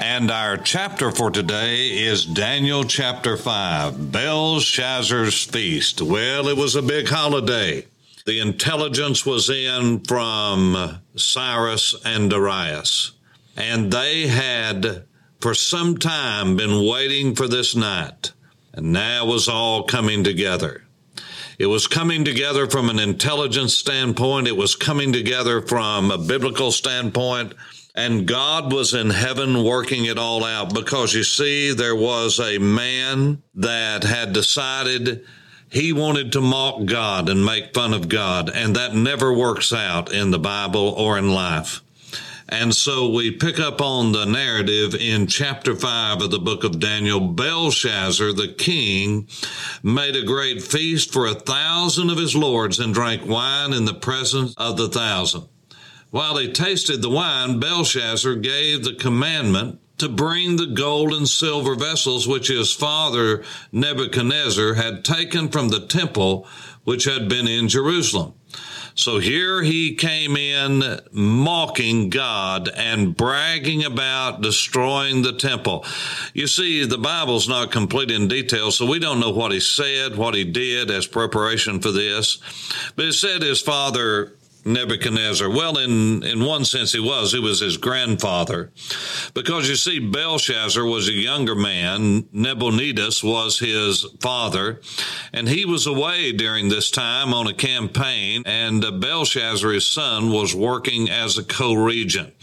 And our chapter for today is Daniel chapter 5, Belshazzar's Feast. Well, it was a big holiday. The intelligence was in from Cyrus and Darius, and they had for some time been waiting for this night, and now it was all coming together. It was coming together from an intelligence standpoint. It was coming together from a biblical standpoint and God was in heaven working it all out because you see, there was a man that had decided he wanted to mock God and make fun of God, and that never works out in the Bible or in life. And so we pick up on the narrative in chapter 5 of the book of Daniel. Belshazzar, the king, made a great feast for a thousand of his lords and drank wine in the presence of the thousand. While they tasted the wine, Belshazzar gave the commandment to bring the gold and silver vessels which his father Nebuchadnezzar had taken from the temple which had been in Jerusalem. So here he came in mocking God and bragging about destroying the temple. You see, the Bible's not complete in detail, so we don't know what he said, what he did as preparation for this. But it said his father Nebuchadnezzar? Well, in, in one sense, he was. He was his grandfather. Because you see, Belshazzar was a younger man. Nabonidus was his father. And he was away during this time on a campaign. And uh, Belshazzar, his son, was working as a co regent.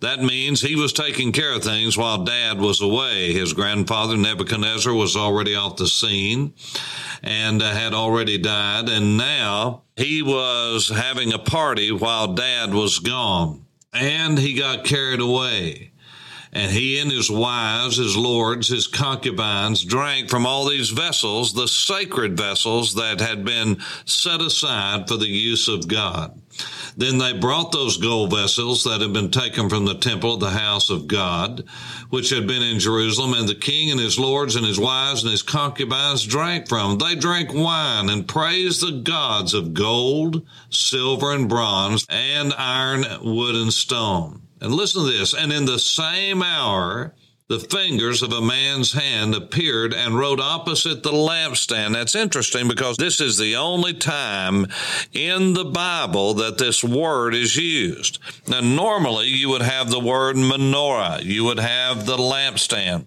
That means he was taking care of things while dad was away. His grandfather, Nebuchadnezzar, was already off the scene and uh, had already died. And now he was having a party while dad was gone and he got carried away. And he and his wives, his lords, his concubines drank from all these vessels, the sacred vessels that had been set aside for the use of God. Then they brought those gold vessels that had been taken from the temple of the house of God, which had been in Jerusalem, and the king and his lords and his wives and his concubines drank from. They drank wine and praised the gods of gold, silver, and bronze, and iron, wood, and stone. And listen to this. And in the same hour, the fingers of a man's hand appeared and wrote opposite the lampstand. That's interesting because this is the only time in the Bible that this word is used. Now, normally you would have the word menorah, you would have the lampstand,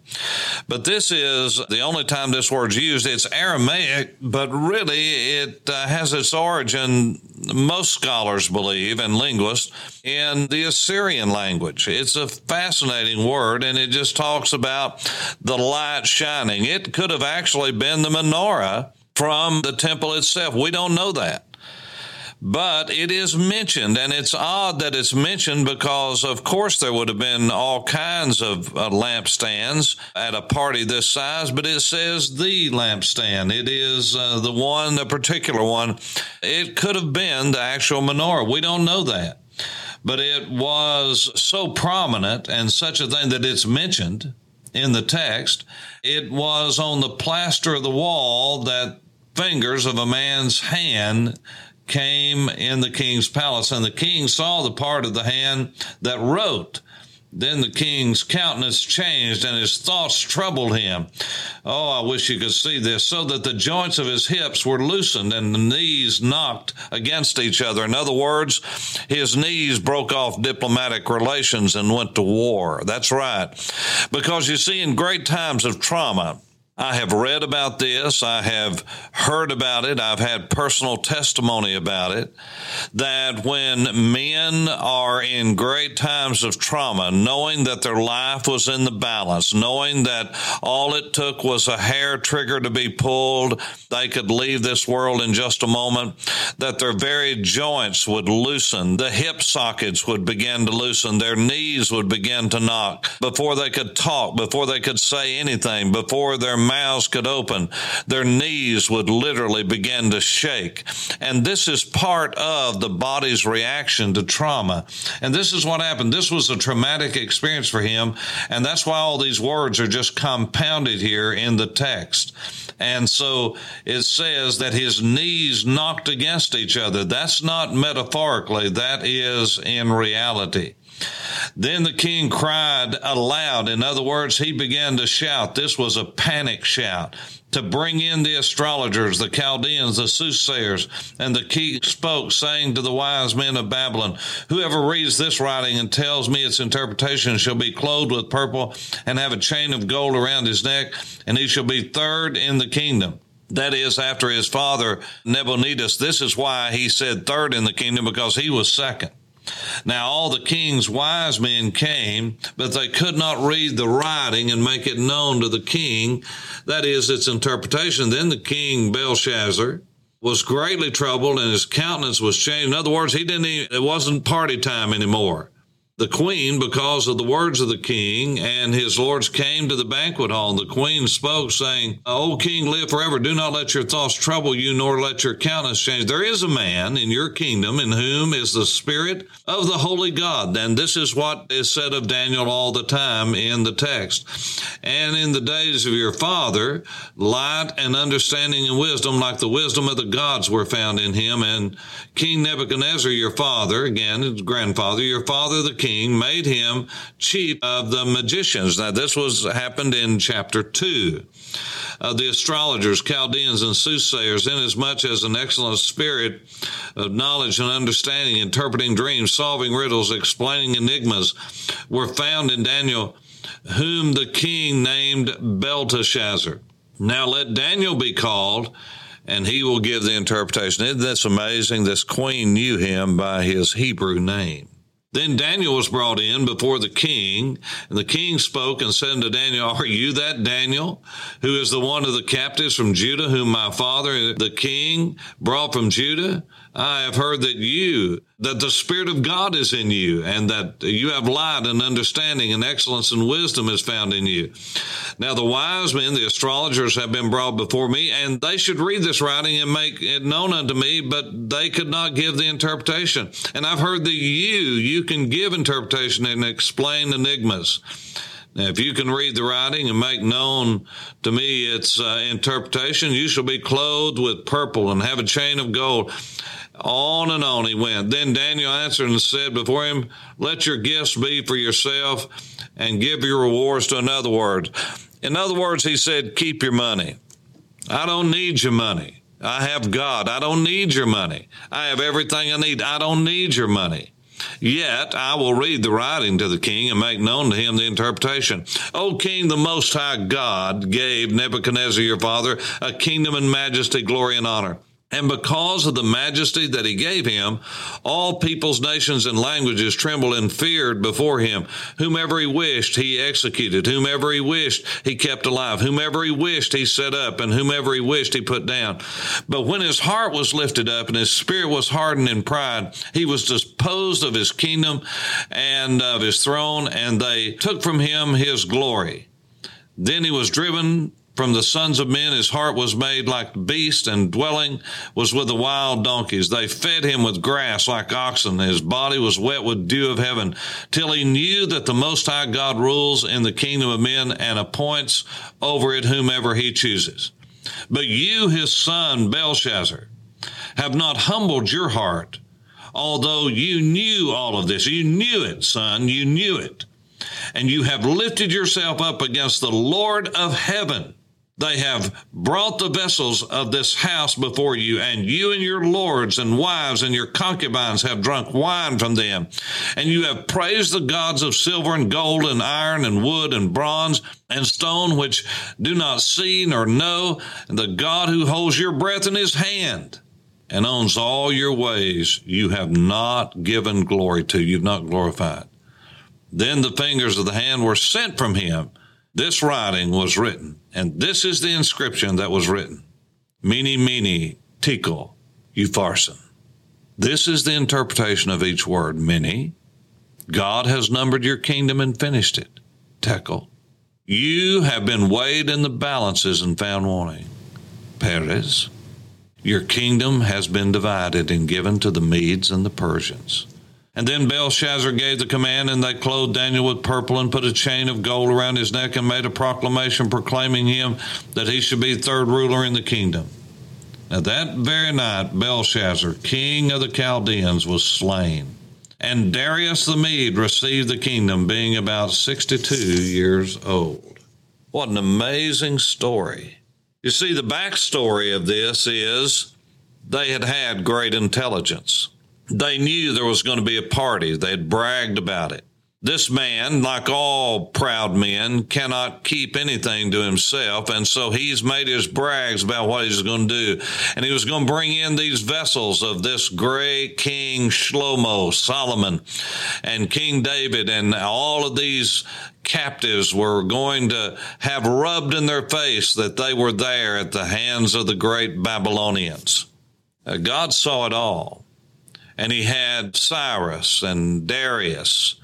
but this is the only time this word's used. It's Aramaic, but really it uh, has its origin, most scholars believe and linguists, in the Assyrian language. It's a fascinating word and it just talks about the light shining. It could have actually been the menorah from the temple itself. We don't know that. But it is mentioned, and it's odd that it's mentioned because, of course, there would have been all kinds of uh, lampstands at a party this size, but it says the lampstand. It is uh, the one, the particular one. It could have been the actual menorah. We don't know that but it was so prominent and such a thing that it's mentioned in the text. It was on the plaster of the wall that fingers of a man's hand came in the king's palace, and the king saw the part of the hand that wrote. Then the king's countenance changed and his thoughts troubled him. Oh, I wish you could see this. So that the joints of his hips were loosened and the knees knocked against each other. In other words, his knees broke off diplomatic relations and went to war. That's right. Because you see, in great times of trauma, I have read about this. I have heard about it. I've had personal testimony about it. That when men are in great times of trauma, knowing that their life was in the balance, knowing that all it took was a hair trigger to be pulled, they could leave this world in just a moment, that their very joints would loosen, the hip sockets would begin to loosen, their knees would begin to knock before they could talk, before they could say anything, before their mouths could open, their knees would literally begin to shake. And this is part of the body's reaction to trauma. And this is what happened. This was a traumatic experience for him. And that's why all these words are just compounded here in the text. And so it says that his knees knocked against each other. That's not metaphorically, that is in reality. Then the king cried aloud. In other words, he began to shout. This was a panic shout to bring in the astrologers, the Chaldeans, the soothsayers. And the king spoke, saying to the wise men of Babylon, Whoever reads this writing and tells me its interpretation shall be clothed with purple and have a chain of gold around his neck, and he shall be third in the kingdom. That is, after his father Nabonidus. This is why he said third in the kingdom, because he was second. Now all the king's wise men came, but they could not read the writing and make it known to the king. That is its interpretation. Then the king Belshazzar was greatly troubled and his countenance was changed. In other words, he didn't even, it wasn't party time anymore the queen, because of the words of the king, and his lords came to the banquet hall. And the queen spoke, saying, O king, live forever. Do not let your thoughts trouble you, nor let your countenance change. There is a man in your kingdom in whom is the spirit of the holy God. And this is what is said of Daniel all the time in the text. And in the days of your father, light and understanding and wisdom, like the wisdom of the gods, were found in him. And King Nebuchadnezzar, your father, again, his grandfather, your father, the king, king made him chief of the magicians. Now, this was happened in chapter 2. Uh, the astrologers, Chaldeans, and soothsayers, inasmuch as an excellent spirit of knowledge and understanding, interpreting dreams, solving riddles, explaining enigmas, were found in Daniel, whom the king named Belteshazzar. Now let Daniel be called, and he will give the interpretation. Isn't this amazing? This queen knew him by his Hebrew name. Then Daniel was brought in before the king, and the king spoke and said to Daniel, Are you that Daniel, who is the one of the captives from Judah, whom my father, the king, brought from Judah? I have heard that you, that the Spirit of God is in you, and that you have light and understanding and excellence and wisdom is found in you. Now the wise men, the astrologers, have been brought before me, and they should read this writing and make it known unto me, but they could not give the interpretation. And I've heard that you, you can give interpretation and explain enigmas. Now, if you can read the writing and make known to me its uh, interpretation, you shall be clothed with purple and have a chain of gold. On and on he went. Then Daniel answered and said before him, Let your gifts be for yourself and give your rewards to another word. In other words, he said, Keep your money. I don't need your money. I have God. I don't need your money. I have everything I need. I don't need your money. Yet I will read the writing to the king and make known to him the interpretation. O king, the most high God gave Nebuchadnezzar your father a kingdom and majesty, glory and honor. And because of the majesty that he gave him, all peoples, nations, and languages trembled and feared before him. Whomever he wished, he executed. Whomever he wished, he kept alive. Whomever he wished, he set up. And whomever he wished, he put down. But when his heart was lifted up and his spirit was hardened in pride, he was disposed of his kingdom and of his throne, and they took from him his glory. Then he was driven from the sons of men, his heart was made like the beast, and dwelling was with the wild donkeys. They fed him with grass like oxen. His body was wet with dew of heaven, till he knew that the Most High God rules in the kingdom of men and appoints over it whomever he chooses. But you, his son Belshazzar, have not humbled your heart, although you knew all of this. You knew it, son. You knew it. And you have lifted yourself up against the Lord of heaven They have brought the vessels of this house before you, and you and your lords and wives and your concubines have drunk wine from them. And you have praised the gods of silver and gold and iron and wood and bronze and stone, which do not see nor know, and the God who holds your breath in his hand and owns all your ways, you have not given glory to, you've not glorified. Then the fingers of the hand were sent from him this writing was written, and this is the inscription that was written Mene, Mene, Tekel, Upharsin. This is the interpretation of each word. Mene, God has numbered your kingdom and finished it. Tekel, you have been weighed in the balances and found wanting. Peres. your kingdom has been divided and given to the Medes and the Persians. And then Belshazzar gave the command, and they clothed Daniel with purple and put a chain of gold around his neck and made a proclamation proclaiming him that he should be third ruler in the kingdom. Now, that very night, Belshazzar, king of the Chaldeans, was slain. And Darius the Mede received the kingdom, being about 62 years old. What an amazing story. You see, the backstory of this is they had had great intelligence. They knew there was going to be a party. They had bragged about it. This man, like all proud men, cannot keep anything to himself. And so he's made his brags about what he's going to do. And he was going to bring in these vessels of this great King Shlomo, Solomon, and King David, and all of these captives were going to have rubbed in their face that they were there at the hands of the great Babylonians. God saw it all and he had Cyrus and Darius.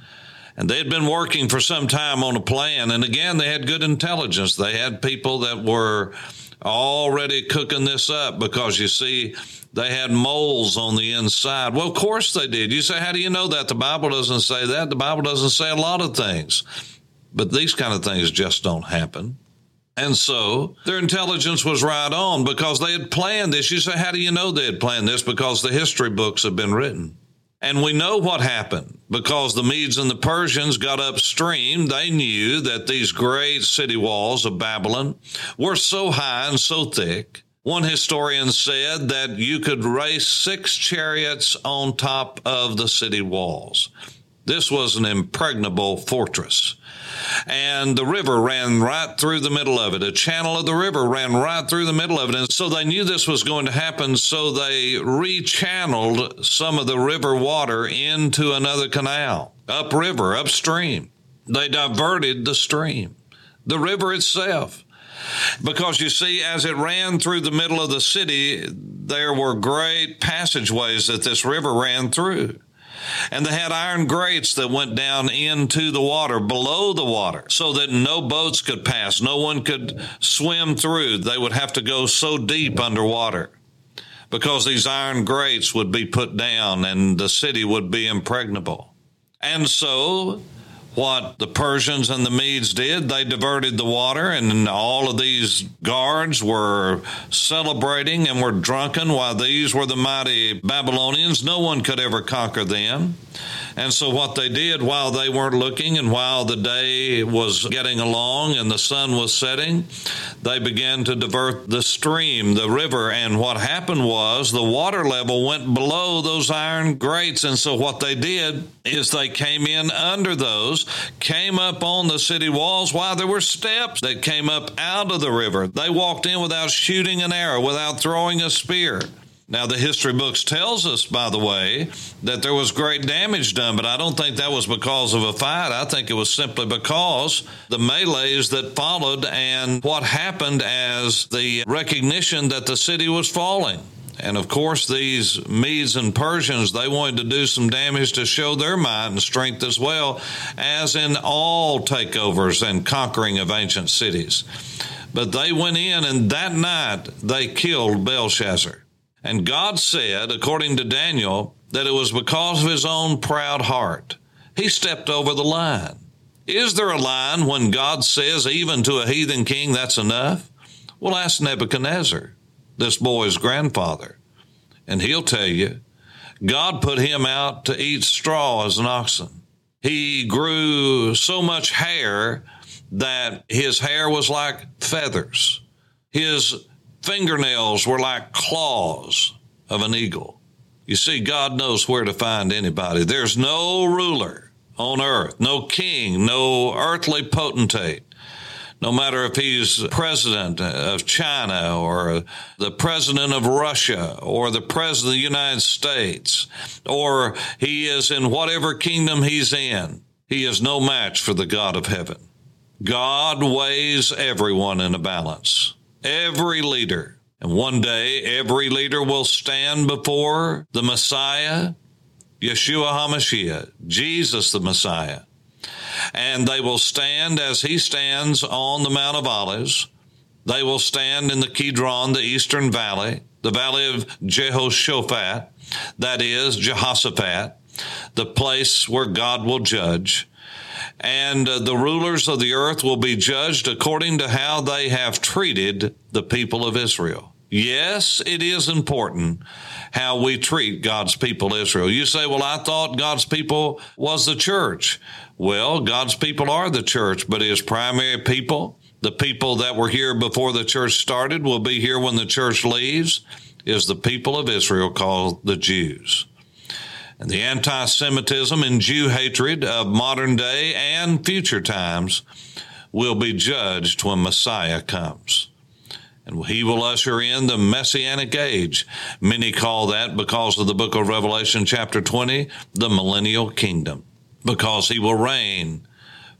And they had been working for some time on a plan. And again, they had good intelligence. They had people that were already cooking this up because you see, they had moles on the inside. Well, of course they did. You say, how do you know that? The Bible doesn't say that. The Bible doesn't say a lot of things. But these kind of things just don't happen. And so their intelligence was right on because they had planned this. You say, how do you know they had planned this? Because the history books have been written. And we know what happened because the Medes and the Persians got upstream. They knew that these great city walls of Babylon were so high and so thick. One historian said that you could race six chariots on top of the city walls. This was an impregnable fortress and the river ran right through the middle of it. A channel of the river ran right through the middle of it. And so they knew this was going to happen, so they rechanneled some of the river water into another canal, upriver, upstream. They diverted the stream, the river itself. Because you see, as it ran through the middle of the city, there were great passageways that this river ran through. And they had iron grates that went down into the water, below the water, so that no boats could pass. No one could swim through. They would have to go so deep underwater because these iron grates would be put down and the city would be impregnable. And so what the Persians and the Medes did. They diverted the water, and all of these guards were celebrating and were drunken while these were the mighty Babylonians. No one could ever conquer them. And so, what they did while they weren't looking and while the day was getting along and the sun was setting, they began to divert the stream, the river. And what happened was the water level went below those iron grates. And so, what they did is they came in under those, came up on the city walls while there were steps that came up out of the river. They walked in without shooting an arrow, without throwing a spear. Now, the history books tells us, by the way, that there was great damage done, but I don't think that was because of a fight. I think it was simply because the melees that followed and what happened as the recognition that the city was falling. And of course, these Medes and Persians, they wanted to do some damage to show their might and strength as well, as in all takeovers and conquering of ancient cities. But they went in, and that night they killed Belshazzar. And God said, according to Daniel, that it was because of his own proud heart. He stepped over the line. Is there a line when God says, even to a heathen king, that's enough? Well, ask Nebuchadnezzar, this boy's grandfather, and he'll tell you God put him out to eat straw as an oxen. He grew so much hair that his hair was like feathers. His fingernails were like claws of an eagle. You see, God knows where to find anybody. There's no ruler on earth, no king, no earthly potentate no matter if he's president of China or the president of Russia or the president of the United States or he is in whatever kingdom he's in, he is no match for the God of heaven. God weighs everyone in a balance, every leader. And one day, every leader will stand before the Messiah, Yeshua HaMashiach, Jesus the Messiah and they will stand as he stands on the Mount of Olives. They will stand in the Kidron, the eastern valley, the valley of Jehoshaphat, that is Jehoshaphat, the place where God will judge. And uh, the rulers of the earth will be judged according to how they have treated the people of Israel. Yes, it is important how we treat God's people, Israel. You say, well, I thought God's people was the church. Well, God's people are the church, but his primary people, the people that were here before the church started, will be here when the church leaves, is the people of Israel called the Jews. And the anti Semitism and Jew hatred of modern day and future times will be judged when Messiah comes. And he will usher in the messianic age. Many call that because of the book of Revelation, chapter 20, the millennial kingdom because he will reign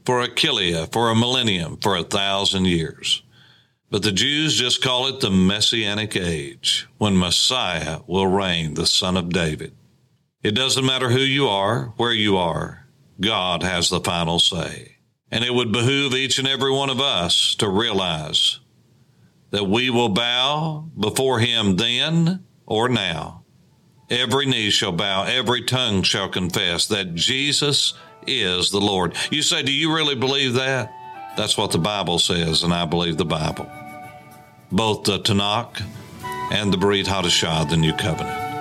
for a kilia, for a millennium, for a thousand years. But the Jews just call it the Messianic age, when Messiah will reign, the Son of David. It doesn't matter who you are, where you are, God has the final say. And it would behoove each and every one of us to realize that we will bow before him then or now Every knee shall bow, every tongue shall confess that Jesus is the Lord. You say, Do you really believe that? That's what the Bible says, and I believe the Bible. Both the Tanakh and the Brit Hadashah, the New Covenant.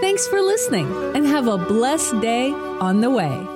Thanks for listening and have a blessed day on the way.